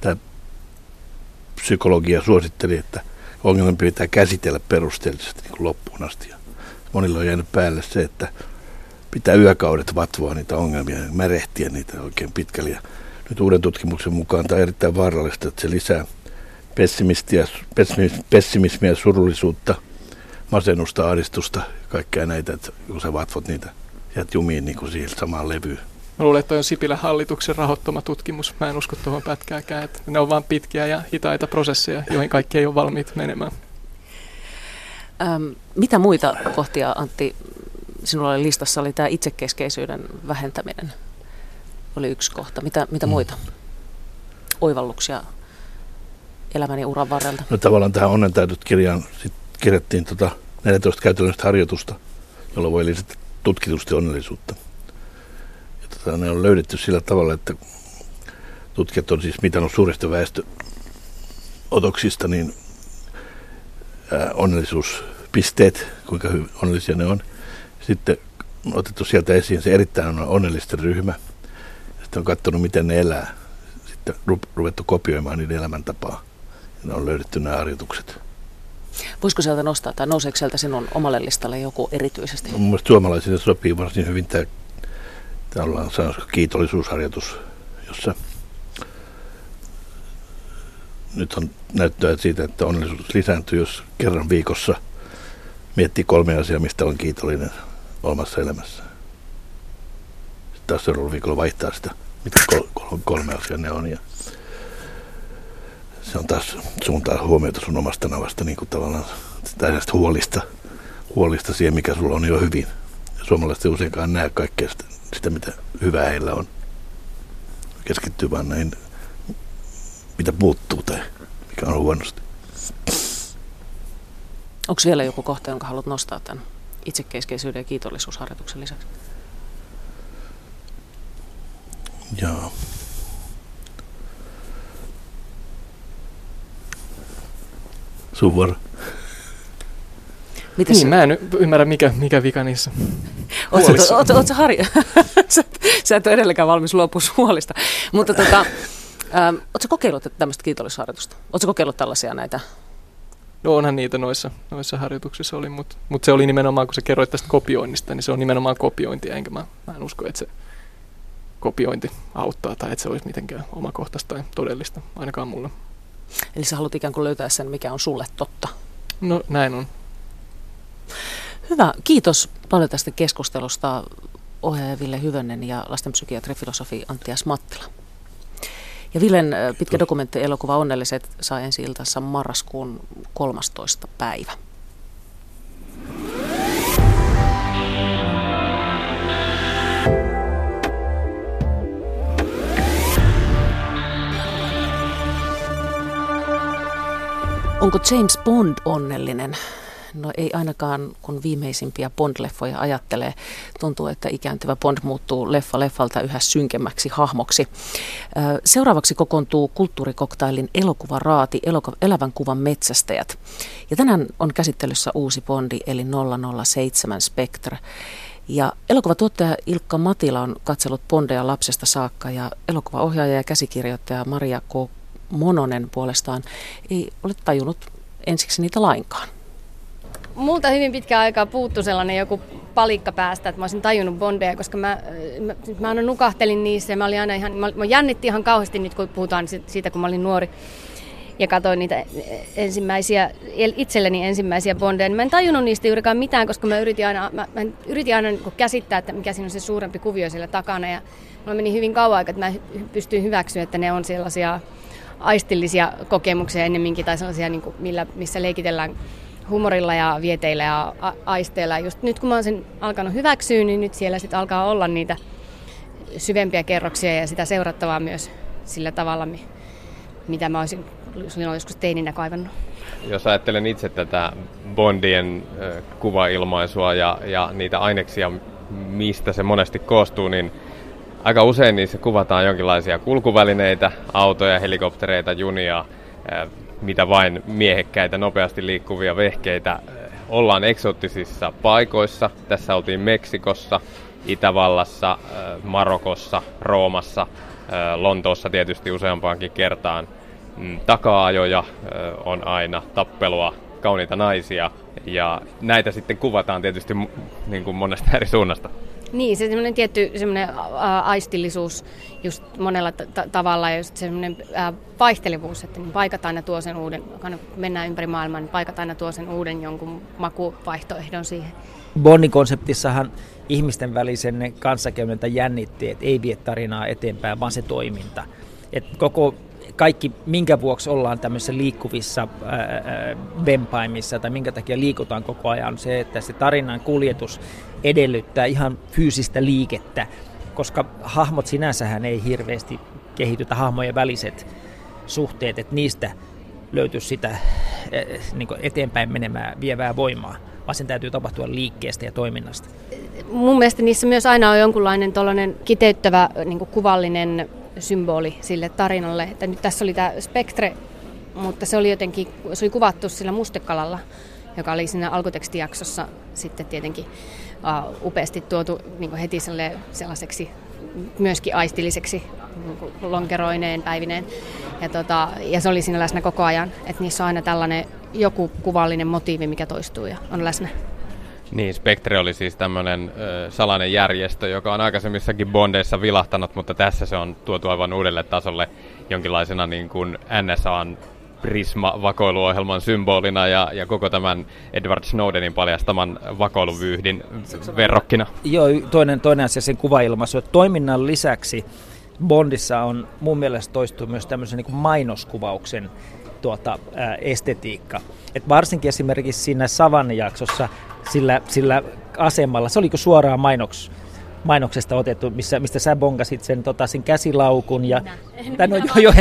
tämä psykologia suositteli, että ongelma pitää käsitellä perusteellisesti niin kuin loppuun asti. Ja monilla on jäänyt päälle se, että pitää yökaudet vatvoa niitä ongelmia ja märehtiä niitä oikein pitkälle. Ja nyt uuden tutkimuksen mukaan tämä on erittäin vaarallista, että se lisää pessimismiä, pessimismiä surullisuutta, masennusta, ahdistusta, kaikkea näitä, että kun sä vatvot niitä, jäät jumiin niin kuin siihen samaan levyyn. Mä luulen, että toi on Sipilän hallituksen rahoittama tutkimus. Mä en usko tuohon pätkääkään, että ne on vain pitkiä ja hitaita prosesseja, joihin kaikki ei ole valmiit menemään. Ähm, mitä muita kohtia, Antti, sinulla listassa oli tämä itsekeskeisyyden vähentäminen? Oli yksi kohta. Mitä, mitä mm. muita oivalluksia elämäni uran varrelta? No tavallaan tähän onnentäytyt kirjaan sit kirjattiin tota 14 käytännöllistä harjoitusta, jolla voi lisätä tutkitusti onnellisuutta. Tota, ne on löydetty sillä tavalla, että tutkijat on siis mitannut suurista väestöotoksista niin ää, onnellisuuspisteet, kuinka hyvin onnellisia ne on. Sitten on otettu sieltä esiin se erittäin onnellisten ryhmä. Sitten on katsonut, miten ne elää. Sitten ruvettu kopioimaan niiden elämäntapaa. Ja ne on löydetty nämä harjoitukset. Voisiko sieltä nostaa tai nouseeko sieltä sinun omalle listalle joku erityisesti? Mielestäni suomalaisille sopii varsin hyvin tämä, tämä ollaan kiitollisuusharjoitus, jossa nyt on näyttöä siitä, että onnellisuus lisääntyy, jos kerran viikossa miettii kolme asiaa, mistä on kiitollinen omassa elämässä. Sitten taas seuraavalla viikolla vaihtaa sitä, mitkä kolme asiaa ne on. Ja se on taas suuntaa huomiota sun omasta navasta niin kuin tavallaan tällaista huolista, huolista siihen, mikä sulla on jo hyvin. Suomalaiset ei useinkaan näe kaikkea sitä, sitä, mitä hyvää heillä on. Keskittyy vaan näihin, mitä puuttuu tai mikä on huonosti. Onko vielä joku kohta, jonka haluat nostaa tämän itsekeskeisyyden ja kiitollisuusharjoituksen lisäksi? Joo. Sun vuoro. Mitä niin, mä en ymmärrä, mikä, mikä vika niissä Oletko oot, oot, harjo... sä, sä et ole edelleenkään valmis luopua huolista. Mutta tota, ähm, ootko kokeillut tämmöistä kiitollisuusharjoitusta? Ootko kokeillut tällaisia näitä? No onhan niitä noissa, noissa harjoituksissa oli, mutta mut se oli nimenomaan, kun sä kerroit tästä kopioinnista, niin se on nimenomaan kopiointia, enkä mä, mä en usko, että se kopiointi auttaa tai että se olisi mitenkään omakohtaista tai todellista, ainakaan mulle. Eli sä haluat ikään kuin löytää sen, mikä on sulle totta. No näin on. Hyvä. Kiitos paljon tästä keskustelusta ohjaaja Ville Hyvönen ja lastenpsykiatri filosofi Anttias Mattila. Ja Villen pitkä dokumenttielokuva Onnelliset saa ensi iltassa marraskuun 13. päivä. Onko James Bond onnellinen? No ei ainakaan, kun viimeisimpiä Bond-leffoja ajattelee. Tuntuu, että ikääntyvä Bond muuttuu leffa leffalta yhä synkemmäksi hahmoksi. Seuraavaksi kokoontuu kulttuurikoktailin elokuvaraati, eloku- elävän kuvan metsästäjät. Ja tänään on käsittelyssä uusi Bondi, eli 007 Spectre. Ja elokuvatuottaja Ilkka Matila on katsellut Bondeja lapsesta saakka ja elokuvaohjaaja ja käsikirjoittaja Maria K. Mononen puolestaan ei ole tajunnut ensiksi niitä lainkaan. Multa hyvin pitkä aikaa puuttu sellainen joku palikka päästä, että mä olisin tajunnut bondeja, koska mä, mä, mä aina nukahtelin niissä ja mä, olin aina ihan, mä, mä jännitti ihan kauheasti nyt, kun puhutaan siitä, kun mä olin nuori ja katsoin niitä ensimmäisiä, itselleni ensimmäisiä bondeja, niin mä en tajunnut niistä juurikaan mitään, koska mä yritin aina, mä, mä yritin aina niin käsittää, että mikä siinä on se suurempi kuvio siellä takana. Ja mulla meni hyvin kauan aikaa, että mä pystyin hyväksyä, että ne on sellaisia aistillisia kokemuksia ennemminkin tai sellaisia, niin kuin, millä, missä leikitellään humorilla ja vieteillä ja a- aisteilla. Just nyt kun mä oon sen alkanut hyväksyä, niin nyt siellä sitten alkaa olla niitä syvempiä kerroksia ja sitä seurattavaa myös sillä tavalla, mitä mä olisin silloin joskus teininä kaivannut. Jos ajattelen itse tätä Bondien kuvailmaisua ja, ja niitä aineksia, mistä se monesti koostuu, niin aika usein niissä kuvataan jonkinlaisia kulkuvälineitä, autoja, helikoptereita, junia, mitä vain miehekkäitä, nopeasti liikkuvia vehkeitä, ollaan eksoottisissa paikoissa. Tässä oltiin Meksikossa, Itävallassa, Marokossa, Roomassa, Lontoossa tietysti useampaankin kertaan. Mm, taka-ajoja on aina, tappelua, kauniita naisia ja näitä sitten kuvataan tietysti niin kuin monesta eri suunnasta. Niin, se semmoinen tietty semmoinen aistillisuus just monella t- tavalla ja just semmoinen vaihtelevuus, että niin paikat aina tuo sen uuden, kun mennään ympäri maailmaa, niin paikat aina tuo sen uuden jonkun makuvaihtoehdon siihen. Bondin konseptissahan ihmisten välisen kanssakäynniltä jännitteet ei vie tarinaa eteenpäin, vaan se toiminta. Et koko kaikki, minkä vuoksi ollaan tämmöisissä liikkuvissa vempaimissa tai minkä takia liikutaan koko ajan, on se, että se tarinan kuljetus edellyttää ihan fyysistä liikettä, koska hahmot sinänsähän ei hirveästi kehitytä hahmojen väliset suhteet, että niistä löytyisi sitä niin eteenpäin menemään vievää voimaa, vaan sen täytyy tapahtua liikkeestä ja toiminnasta. Mun mielestä niissä myös aina on jonkunlainen kiteyttävä niin kuvallinen symboli sille tarinalle. Että nyt tässä oli tämä spektre, mutta se oli jotenkin se oli kuvattu sillä mustekalalla, joka oli siinä alkutekstijaksossa sitten tietenkin uh, upeasti tuotu niin heti sellaiseksi myöskin aistilliseksi niin lonkeroineen, päivineen. Ja, tota, ja se oli siinä läsnä koko ajan, että niissä on aina tällainen joku kuvallinen motiivi, mikä toistuu ja on läsnä. Niin, Spectre oli siis tämmöinen salainen järjestö, joka on aikaisemmissakin Bondeissa vilahtanut, mutta tässä se on tuotu aivan uudelle tasolle jonkinlaisena niin kuin NSAn Prisma-vakoiluohjelman symbolina ja, ja koko tämän Edward Snowdenin paljastaman vakoiluvyyhdin verrokkina. Joo, toinen, toinen asia sen kuvailmaisu, että toiminnan lisäksi Bondissa on mun mielestä toistuu myös tämmöisen niin kuin mainoskuvauksen tuota, ää, estetiikka. Et varsinkin esimerkiksi siinä Savanne-jaksossa sillä, sillä asemalla, se oliko suoraan mainoks, mainoksesta otettu, missä, mistä sä bongasit sen, tota, sen käsilaukun. Ja, tai no, jo, jo,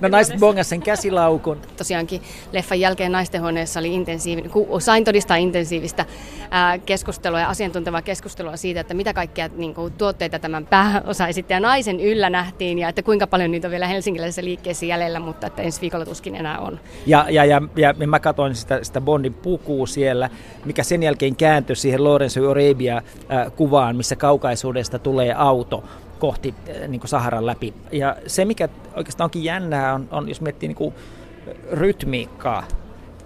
no naiset bongas sen käsilaukun. Tosiaankin leffan jälkeen naistenhuoneessa oli intensiivinen, sain todistaa intensiivistä ää, keskustelua ja asiantuntevaa keskustelua siitä, että mitä kaikkia niin kuin, tuotteita tämän pääosa ja naisen yllä nähtiin ja että kuinka paljon niitä on vielä helsinkiläisessä liikkeessä jäljellä, mutta että ensi viikolla tuskin enää on. Ja, ja, ja, ja mä katsoin sitä, sitä Bondin pukua siellä, mikä sen jälkeen kääntyi siihen Lawrence Arabia-kuvaan, missä kau kaukaisuudesta tulee auto kohti eh, niin kuin Saharan läpi. Ja se, mikä oikeastaan onkin jännää, on, on jos miettii niin kuin rytmiikkaa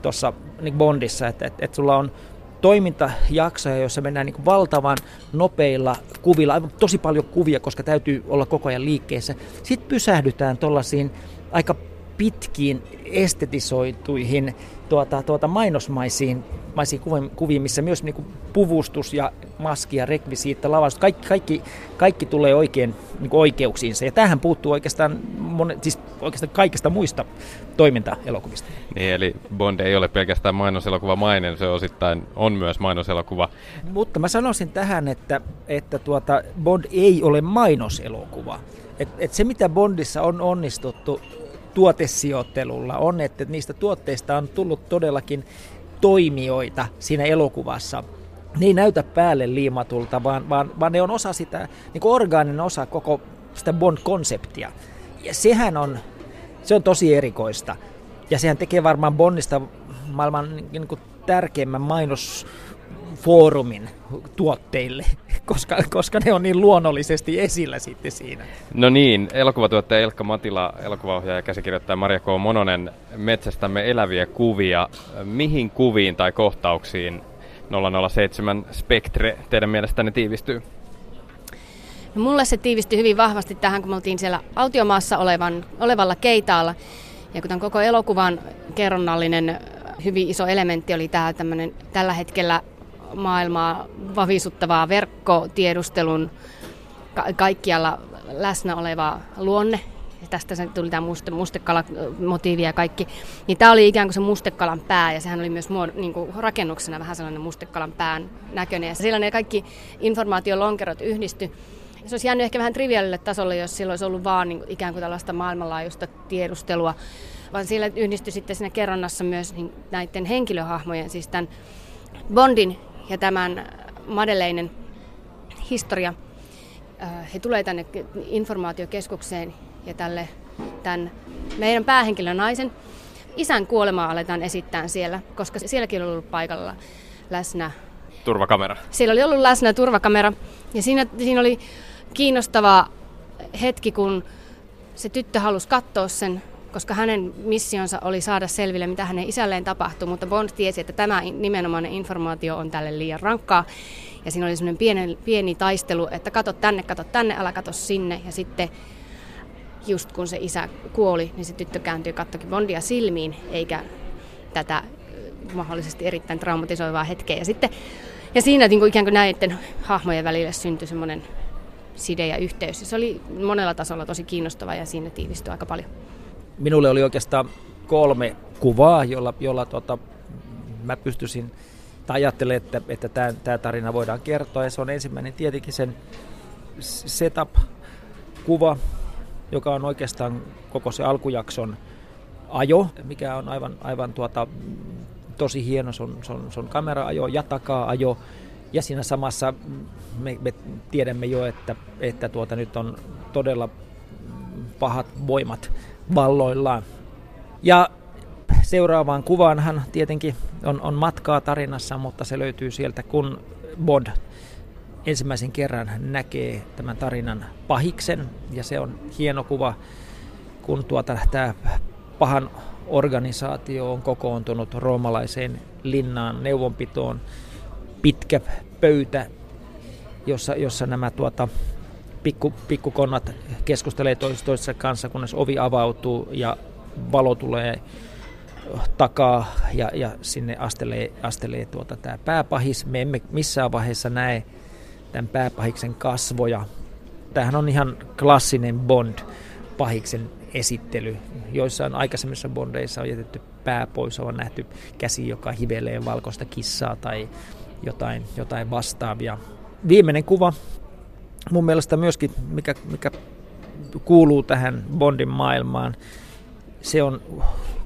tuossa niin Bondissa, että, että, että sulla on toimintajaksoja, joissa mennään niin valtavan nopeilla kuvilla, aivan tosi paljon kuvia, koska täytyy olla koko ajan liikkeessä. Sitten pysähdytään tuollaisiin aika pitkiin estetisoituihin tuota, tuota mainosmaisiin maisiin kuviin, missä myös niin kuin puvustus ja maski ja rekvisiitta, lavaus, kaikki, kaikki, kaikki tulee oikein niin kuin oikeuksiinsa. Ja tähän puuttuu oikeastaan, monet, siis oikeastaan kaikista muista toimintaelokuvista. Niin, eli Bond ei ole pelkästään mainoselokuva mainen, se osittain on myös mainoselokuva. Mutta mä sanoisin tähän, että, että tuota, Bond ei ole mainoselokuva. Et, et se, mitä Bondissa on onnistuttu tuotesijoittelulla on, että niistä tuotteista on tullut todellakin toimijoita siinä elokuvassa. Ne ei näytä päälle liimatulta, vaan, vaan, vaan ne on osa sitä, niin kuin orgaaninen osa koko sitä Bond-konseptia. Ja sehän on, se on tosi erikoista. Ja sehän tekee varmaan Bondista maailman niin kuin tärkeimmän mainos foorumin tuotteille, koska, koska ne on niin luonnollisesti esillä sitten siinä. No niin, elokuvatuottaja Elkka Matila, elokuvaohjaaja ja käsikirjoittaja Maria K. Mononen, metsästämme eläviä kuvia. Mihin kuviin tai kohtauksiin 007 Spectre teidän mielestänne tiivistyy? No mulle se tiivistyi hyvin vahvasti tähän, kun me oltiin siellä autiomaassa olevan, olevalla keitaalla. Ja kun koko elokuvan kerronnallinen hyvin iso elementti oli tämä tämmöinen tällä hetkellä maailmaa vavisuttavaa verkkotiedustelun ka- kaikkialla läsnä oleva luonne. Tästä se tuli tämä muste, mustekala-motiivi ja kaikki. Niin tämä oli ikään kuin se mustekalan pää ja sehän oli myös muod- niin kuin rakennuksena vähän sellainen mustekalan pään näköinen. Ja sillä ne kaikki informaatiolonkerot yhdisty. Se olisi jäänyt ehkä vähän triviaalille tasolle, jos sillä olisi ollut vaan niin ikään kuin tällaista maailmanlaajuista tiedustelua, vaan siellä yhdistyi sitten siinä kerronnassa myös niin näiden henkilöhahmojen, siis tämän Bondin ja tämän Madeleinen historia. He tulee tänne informaatiokeskukseen ja tälle tämän meidän päähenkilön naisen isän kuolemaa aletaan esittää siellä, koska sielläkin oli ollut paikalla läsnä turvakamera. Siellä oli ollut läsnä turvakamera ja siinä, siinä oli kiinnostava hetki, kun se tyttö halusi katsoa sen, koska hänen missionsa oli saada selville, mitä hänen isälleen tapahtuu, mutta Bond tiesi, että tämä nimenomainen informaatio on tälle liian rankkaa. Ja siinä oli semmoinen pieni, pieni taistelu, että kato tänne, kato tänne, älä kato sinne. Ja sitten just kun se isä kuoli, niin se tyttö kääntyi kattokin Bondia silmiin, eikä tätä mahdollisesti erittäin traumatisoivaa hetkeä. Ja, sitten, ja siinä niin kuin ikään kuin näiden hahmojen välille syntyi semmoinen side ja yhteys. Se oli monella tasolla tosi kiinnostava ja siinä tiivistyi aika paljon. Minulle oli oikeastaan kolme kuvaa, jolla, jolla tota, mä pystyisin tai ajattelen, että, että tämä, tämä tarina voidaan kertoa. Ja se on ensimmäinen tietenkin sen setup-kuva, joka on oikeastaan koko se alkujakson ajo, mikä on aivan, aivan tuota, tosi hieno. Se on, se on, se on kamera-ajo ja takaa-ajo. Ja siinä samassa me, me tiedämme jo, että, että tuota, nyt on todella pahat voimat valloillaan. Ja seuraavaan kuvaanhan tietenkin on, on matkaa tarinassa, mutta se löytyy sieltä, kun Bond ensimmäisen kerran näkee tämän tarinan pahiksen. Ja se on hieno kuva, kun tuota, tämä pahan organisaatio on kokoontunut roomalaiseen linnaan neuvonpitoon. Pitkä pöytä, jossa, jossa nämä tuota, pikku, pikkukonnat keskustelee toistensa kanssa, kunnes ovi avautuu ja valo tulee takaa ja, ja sinne astelee, astelee tuota, tämä pääpahis. Me emme missään vaiheessa näe tämän pääpahiksen kasvoja. Tämähän on ihan klassinen Bond-pahiksen esittely. Joissain aikaisemmissa Bondeissa on jätetty pää pois, on nähty käsi, joka hivelee valkoista kissaa tai jotain, jotain vastaavia. Viimeinen kuva mun mielestä myöskin, mikä, mikä kuuluu tähän Bondin maailmaan, se on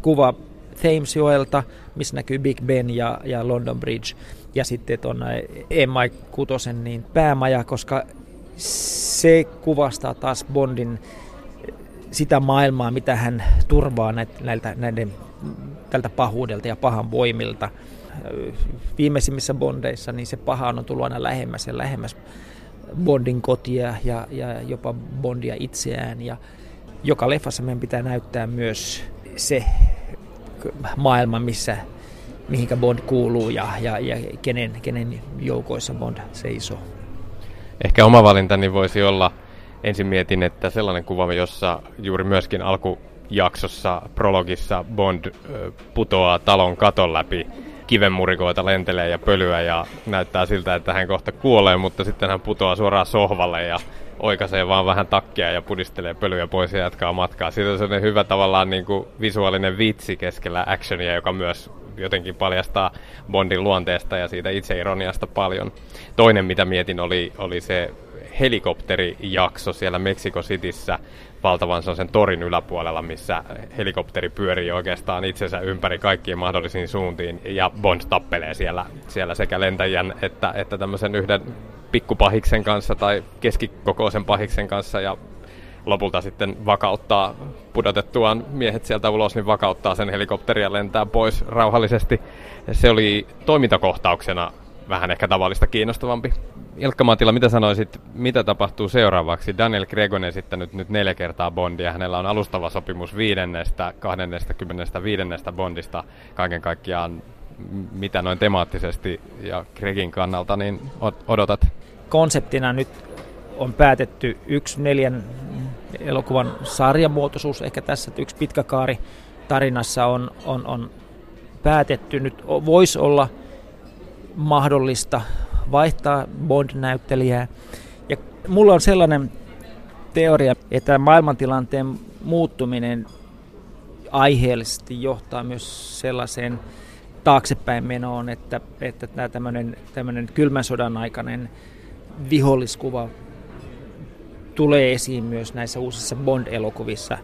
kuva Thamesjoelta, missä näkyy Big Ben ja, ja London Bridge. Ja sitten tuon MI6 niin päämaja, koska se kuvastaa taas Bondin sitä maailmaa, mitä hän turvaa näiltä, näiden, tältä pahuudelta ja pahan voimilta. Viimeisimmissä Bondeissa niin se paha on tullut aina lähemmäs ja lähemmäs Bondin kotia ja, ja jopa Bondia itseään. Ja joka leffassa meidän pitää näyttää myös se maailma, missä mihinkä Bond kuuluu ja, ja, ja kenen, kenen joukoissa Bond seisoo. Ehkä oma valintani voisi olla, ensin mietin, että sellainen kuva, jossa juuri myöskin alkujaksossa, prologissa Bond putoaa talon katon läpi kivenmurikoita lentelee ja pölyä ja näyttää siltä, että hän kohta kuolee, mutta sitten hän putoaa suoraan sohvalle ja oikaisee vaan vähän takkia ja pudistelee pölyä pois ja jatkaa matkaa. Siitä on sellainen hyvä tavallaan niin kuin visuaalinen vitsi keskellä actionia, joka myös jotenkin paljastaa Bondin luonteesta ja siitä itseironiasta paljon. Toinen, mitä mietin, oli, oli se helikopterijakso siellä Mexico Cityssä valtavan sen torin yläpuolella, missä helikopteri pyörii oikeastaan itsensä ympäri kaikkiin mahdollisiin suuntiin ja Bond tappelee siellä, siellä sekä lentäjän että, että tämmöisen yhden pikkupahiksen kanssa tai keskikokoisen pahiksen kanssa ja lopulta sitten vakauttaa pudotettuaan miehet sieltä ulos, niin vakauttaa sen helikopteria lentää pois rauhallisesti. Se oli toimintakohtauksena vähän ehkä tavallista kiinnostavampi. Ilkka Matila, mitä sanoisit, mitä tapahtuu seuraavaksi? Daniel Craig on esittänyt nyt neljä kertaa Bondia. Hänellä on alustava sopimus viidennestä, 25. Bondista kaiken kaikkiaan. Mitä noin temaattisesti ja Craigin kannalta niin odotat? Konseptina nyt on päätetty yksi neljän elokuvan sarjamuotoisuus, ehkä tässä yksi pitkä kaari tarinassa on, on, on päätetty. Nyt voisi olla mahdollista vaihtaa Bond-näyttelijää. Ja mulla on sellainen teoria, että maailmantilanteen muuttuminen aiheellisesti johtaa myös sellaiseen taaksepäin menoon, että, että tämä tämmöinen, tämmöinen kylmän sodan aikainen viholliskuva tulee esiin myös näissä uusissa Bond-elokuvissa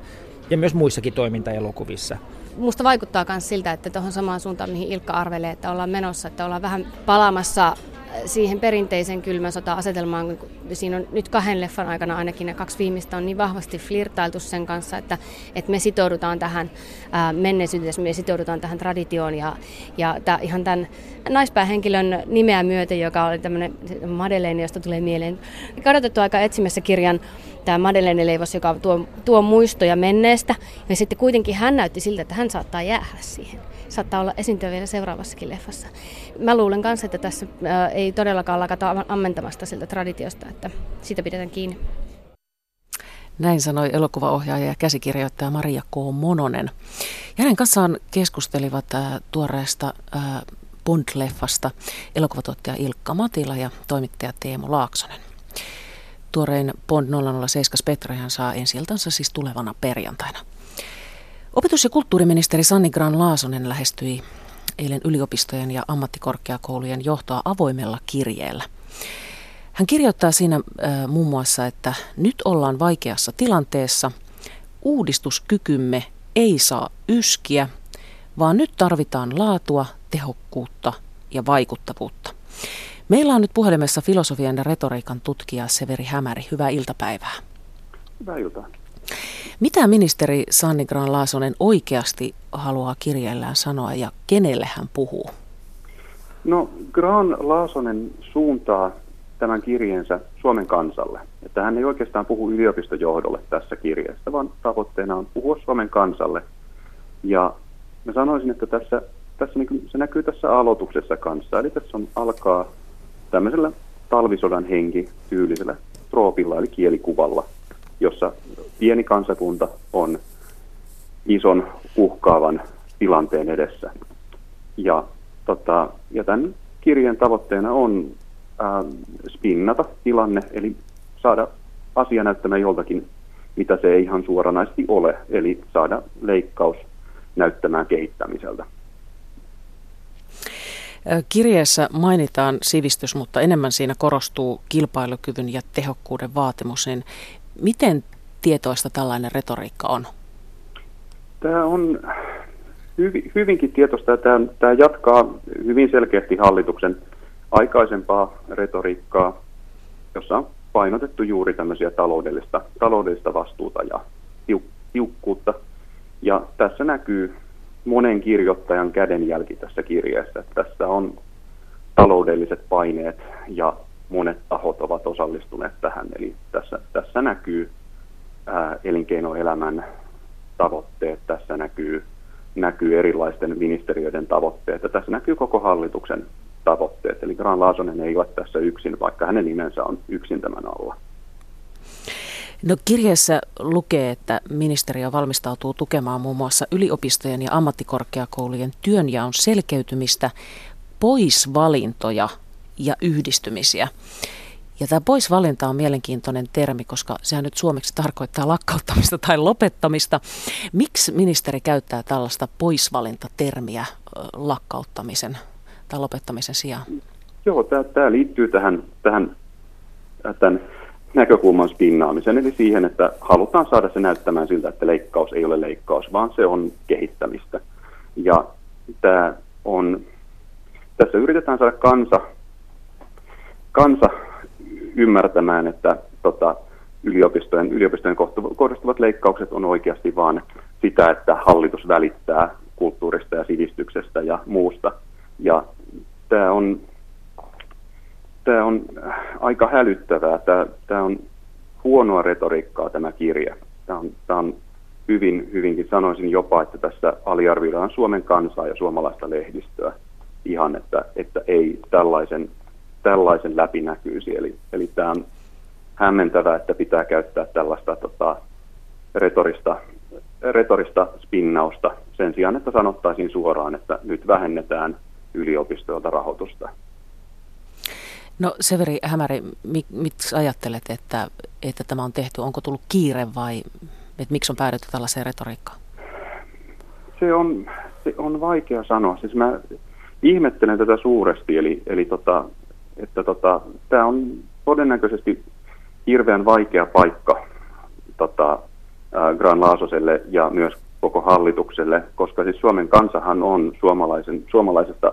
ja myös muissakin toimintaelokuvissa. Musta vaikuttaa myös siltä, että tuohon samaan suuntaan, mihin Ilkka arvelee, että ollaan menossa, että ollaan vähän palaamassa siihen perinteisen kylmän sota-asetelmaan. Siinä on nyt kahden leffan aikana ainakin ne kaksi viimeistä on niin vahvasti flirtailtu sen kanssa, että, että me sitoudutaan tähän menneisyyteen, me sitoudutaan tähän traditioon ja, ja tää, ihan tämän naispäähenkilön nimeä myöten, joka oli tämmöinen Madeleine, josta tulee mieleen. Kadotettu aika etsimässä kirjan tämä Madeleine leivos, joka tuo, tuo muistoja menneestä. Ja sitten kuitenkin hän näytti siltä, että hän saattaa jäädä siihen. Saattaa olla esiintyä vielä seuraavassakin leffassa. Mä luulen kanssa, että tässä ei todellakaan lakata ammentamasta siltä traditiosta, että siitä pidetään kiinni. Näin sanoi elokuvaohjaaja ja käsikirjoittaja Maria K. Mononen. Ja hänen kanssaan keskustelivat tuoreesta Bond-leffasta elokuvatuottaja Ilkka Matila ja toimittaja Teemu Laaksonen. Tuorein Bond 007 Spetrahan saa ensi siis tulevana perjantaina. Opetus- ja kulttuuriministeri Sanni Gran Laasonen lähestyi eilen yliopistojen ja ammattikorkeakoulujen johtoa avoimella kirjeellä. Hän kirjoittaa siinä äh, muun muassa, että nyt ollaan vaikeassa tilanteessa, uudistuskykymme ei saa yskiä, vaan nyt tarvitaan laatua, tehokkuutta ja vaikuttavuutta. Meillä on nyt puhelimessa filosofian ja retoriikan tutkija Severi Hämäri. Hyvää iltapäivää. Hyvää iltaa. Mitä ministeri Sanni Gran Laasonen oikeasti haluaa kirjeellään sanoa ja kenelle hän puhuu? No, Gran Laasonen suuntaa tämän kirjeensä Suomen kansalle. Että hän ei oikeastaan puhu yliopistojohdolle tässä kirjeessä, vaan tavoitteena on puhua Suomen kansalle. Ja mä sanoisin, että tässä, tässä niin se näkyy tässä aloituksessa kanssa. Eli tässä on alkaa tämmöisellä talvisodan henki tyylisellä troopilla eli kielikuvalla, jossa pieni kansakunta on ison uhkaavan tilanteen edessä. Ja, tota, ja tämän kirjan tavoitteena on ää, spinnata tilanne, eli saada asia näyttämään joltakin, mitä se ei ihan suoranaisesti ole, eli saada leikkaus näyttämään kehittämiseltä. Kirjeessä mainitaan sivistys, mutta enemmän siinä korostuu kilpailukyvyn ja tehokkuuden vaatimus. Niin miten tietoista tällainen retoriikka on? Tämä on hyvin, hyvinkin tietoista. Tämä, tämä jatkaa hyvin selkeästi hallituksen aikaisempaa retoriikkaa, jossa on painotettu juuri tämmöisiä taloudellista, taloudellista vastuuta ja tiukkuutta. Ja tässä näkyy monen kirjoittajan kädenjälki tässä kirjeessä. Tässä on taloudelliset paineet ja monet tahot ovat osallistuneet tähän. Eli tässä, tässä näkyy elinkeinoelämän tavoitteet, tässä näkyy, näkyy erilaisten ministeriöiden tavoitteet ja tässä näkyy koko hallituksen tavoitteet. Eli Gran Laasonen ei ole tässä yksin, vaikka hänen nimensä on yksin tämän alla. No kirjeessä lukee, että ministeriö valmistautuu tukemaan muun muassa yliopistojen ja ammattikorkeakoulujen työnjaon selkeytymistä, poisvalintoja ja yhdistymisiä. Ja tämä poisvalinta on mielenkiintoinen termi, koska sehän nyt suomeksi tarkoittaa lakkauttamista tai lopettamista. Miksi ministeri käyttää tällaista poisvalintatermiä lakkauttamisen tai lopettamisen sijaan? Joo, tämä, liittyy tähän, tähän tämän näkökulman spinnaamisen, eli siihen, että halutaan saada se näyttämään siltä, että leikkaus ei ole leikkaus, vaan se on kehittämistä. Ja tämä on, tässä yritetään saada kansa, kansa ymmärtämään, että tota, yliopistojen, yliopistojen kohdistuvat leikkaukset on oikeasti vain sitä, että hallitus välittää kulttuurista ja sivistyksestä ja muusta. Ja tämä on tämä on aika hälyttävää. Tämä, tämä on huonoa retoriikkaa tämä kirja. Tämä on, tämä on hyvin, hyvinkin sanoisin jopa, että tässä aliarvioidaan Suomen kansaa ja suomalaista lehdistöä ihan, että, että ei tällaisen, tällaisen läpinäkyisi. Eli, eli tämä on hämmentävää, että pitää käyttää tällaista tota, retorista, retorista spinnausta sen sijaan, että sanottaisiin suoraan, että nyt vähennetään yliopistoilta rahoitusta. No Severi Hämäri, miksi ajattelet, että, että tämä on tehty? Onko tullut kiire vai että miksi on päädytty tällaiseen retoriikkaan? Se on, se on vaikea sanoa. Siis mä ihmettelen tätä suuresti, eli, eli tota, että tota, tämä on todennäköisesti hirveän vaikea paikka tota, ää, Gran Laasoselle ja myös koko hallitukselle, koska siis Suomen kansahan on suomalaisen, suomalaisesta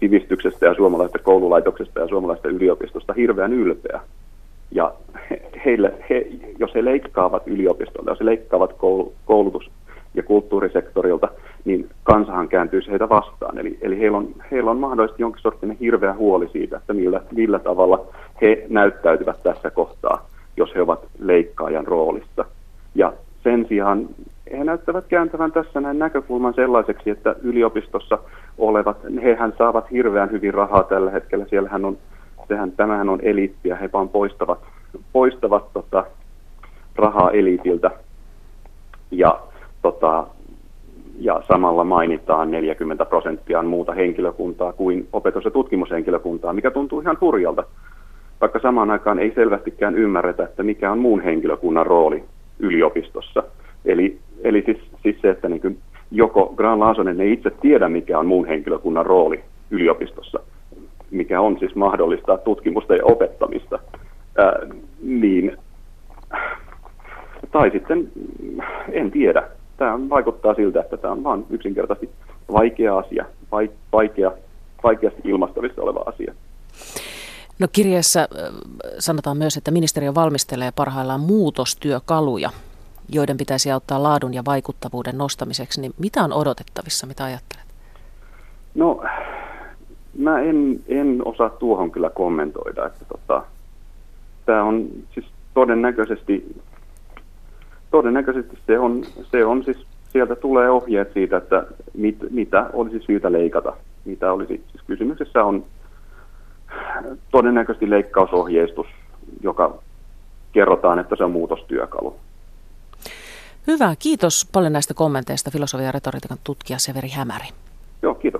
sivistyksestä ja suomalaisesta koululaitoksesta ja suomalaisesta yliopistosta hirveän ylpeä. Ja heille, he, jos he leikkaavat yliopistolta, jos he leikkaavat koulutus- ja kulttuurisektorilta, niin kansahan kääntyisi heitä vastaan. Eli, eli heillä, on, heillä on mahdollisesti jonkin sorttinen hirveä huoli siitä, että millä, millä tavalla he näyttäytyvät tässä kohtaa, jos he ovat leikkaajan roolissa. Ja sen sijaan he näyttävät kääntävän tässä näin näkökulman sellaiseksi, että yliopistossa olevat, hehän saavat hirveän hyvin rahaa tällä hetkellä. Siellähän on, sehän, tämähän on eliittiä, he vaan poistavat, poistavat tota, rahaa eliitiltä. Ja, tota, ja samalla mainitaan 40 prosenttia muuta henkilökuntaa kuin opetus- ja tutkimushenkilökuntaa, mikä tuntuu ihan hurjalta, vaikka samaan aikaan ei selvästikään ymmärretä, että mikä on muun henkilökunnan rooli yliopistossa. Eli, eli siis, siis se, että niin kuin joko Gran Laasonen ei itse tiedä, mikä on muun henkilökunnan rooli yliopistossa, mikä on siis mahdollistaa tutkimusta ja opettamista, ää, niin, tai sitten en tiedä. Tämä vaikuttaa siltä, että tämä on vain yksinkertaisesti vaikea asia, vaikea, vaikeasti ilmastavissa oleva asia. No kirjeessä sanotaan myös, että ministeriö valmistelee parhaillaan muutostyökaluja joiden pitäisi auttaa laadun ja vaikuttavuuden nostamiseksi, niin mitä on odotettavissa, mitä ajattelet? No, mä en, en osaa tuohon kyllä kommentoida, että tota, tämä on siis todennäköisesti, todennäköisesti se on, se on siis, sieltä tulee ohjeet siitä, että mit, mitä olisi syytä leikata. Mitä olisi, siis kysymyksessä on todennäköisesti leikkausohjeistus, joka kerrotaan, että se on muutostyökalu. Hyvä, kiitos paljon näistä kommenteista filosofia ja retoriikan tutkija Severi Hämäri. Joo, kiitoksia.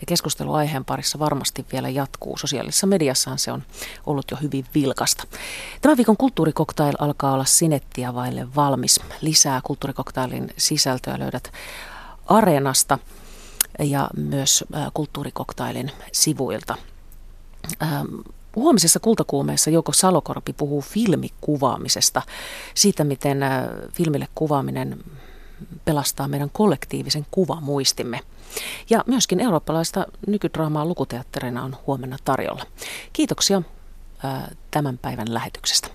Ja keskustelu aiheen parissa varmasti vielä jatkuu. Sosiaalisessa mediassahan se on ollut jo hyvin vilkasta. Tämän viikon kulttuurikoktail alkaa olla sinettiä vaille valmis. Lisää kulttuurikoktailin sisältöä löydät Areenasta ja myös kulttuurikoktailin sivuilta. Huomisessa kultakuumeessa Jouko Salokorpi puhuu filmikuvaamisesta, siitä miten filmille kuvaaminen pelastaa meidän kollektiivisen kuvamuistimme. Ja myöskin eurooppalaista nykydraamaa lukuteatterina on huomenna tarjolla. Kiitoksia äh, tämän päivän lähetyksestä.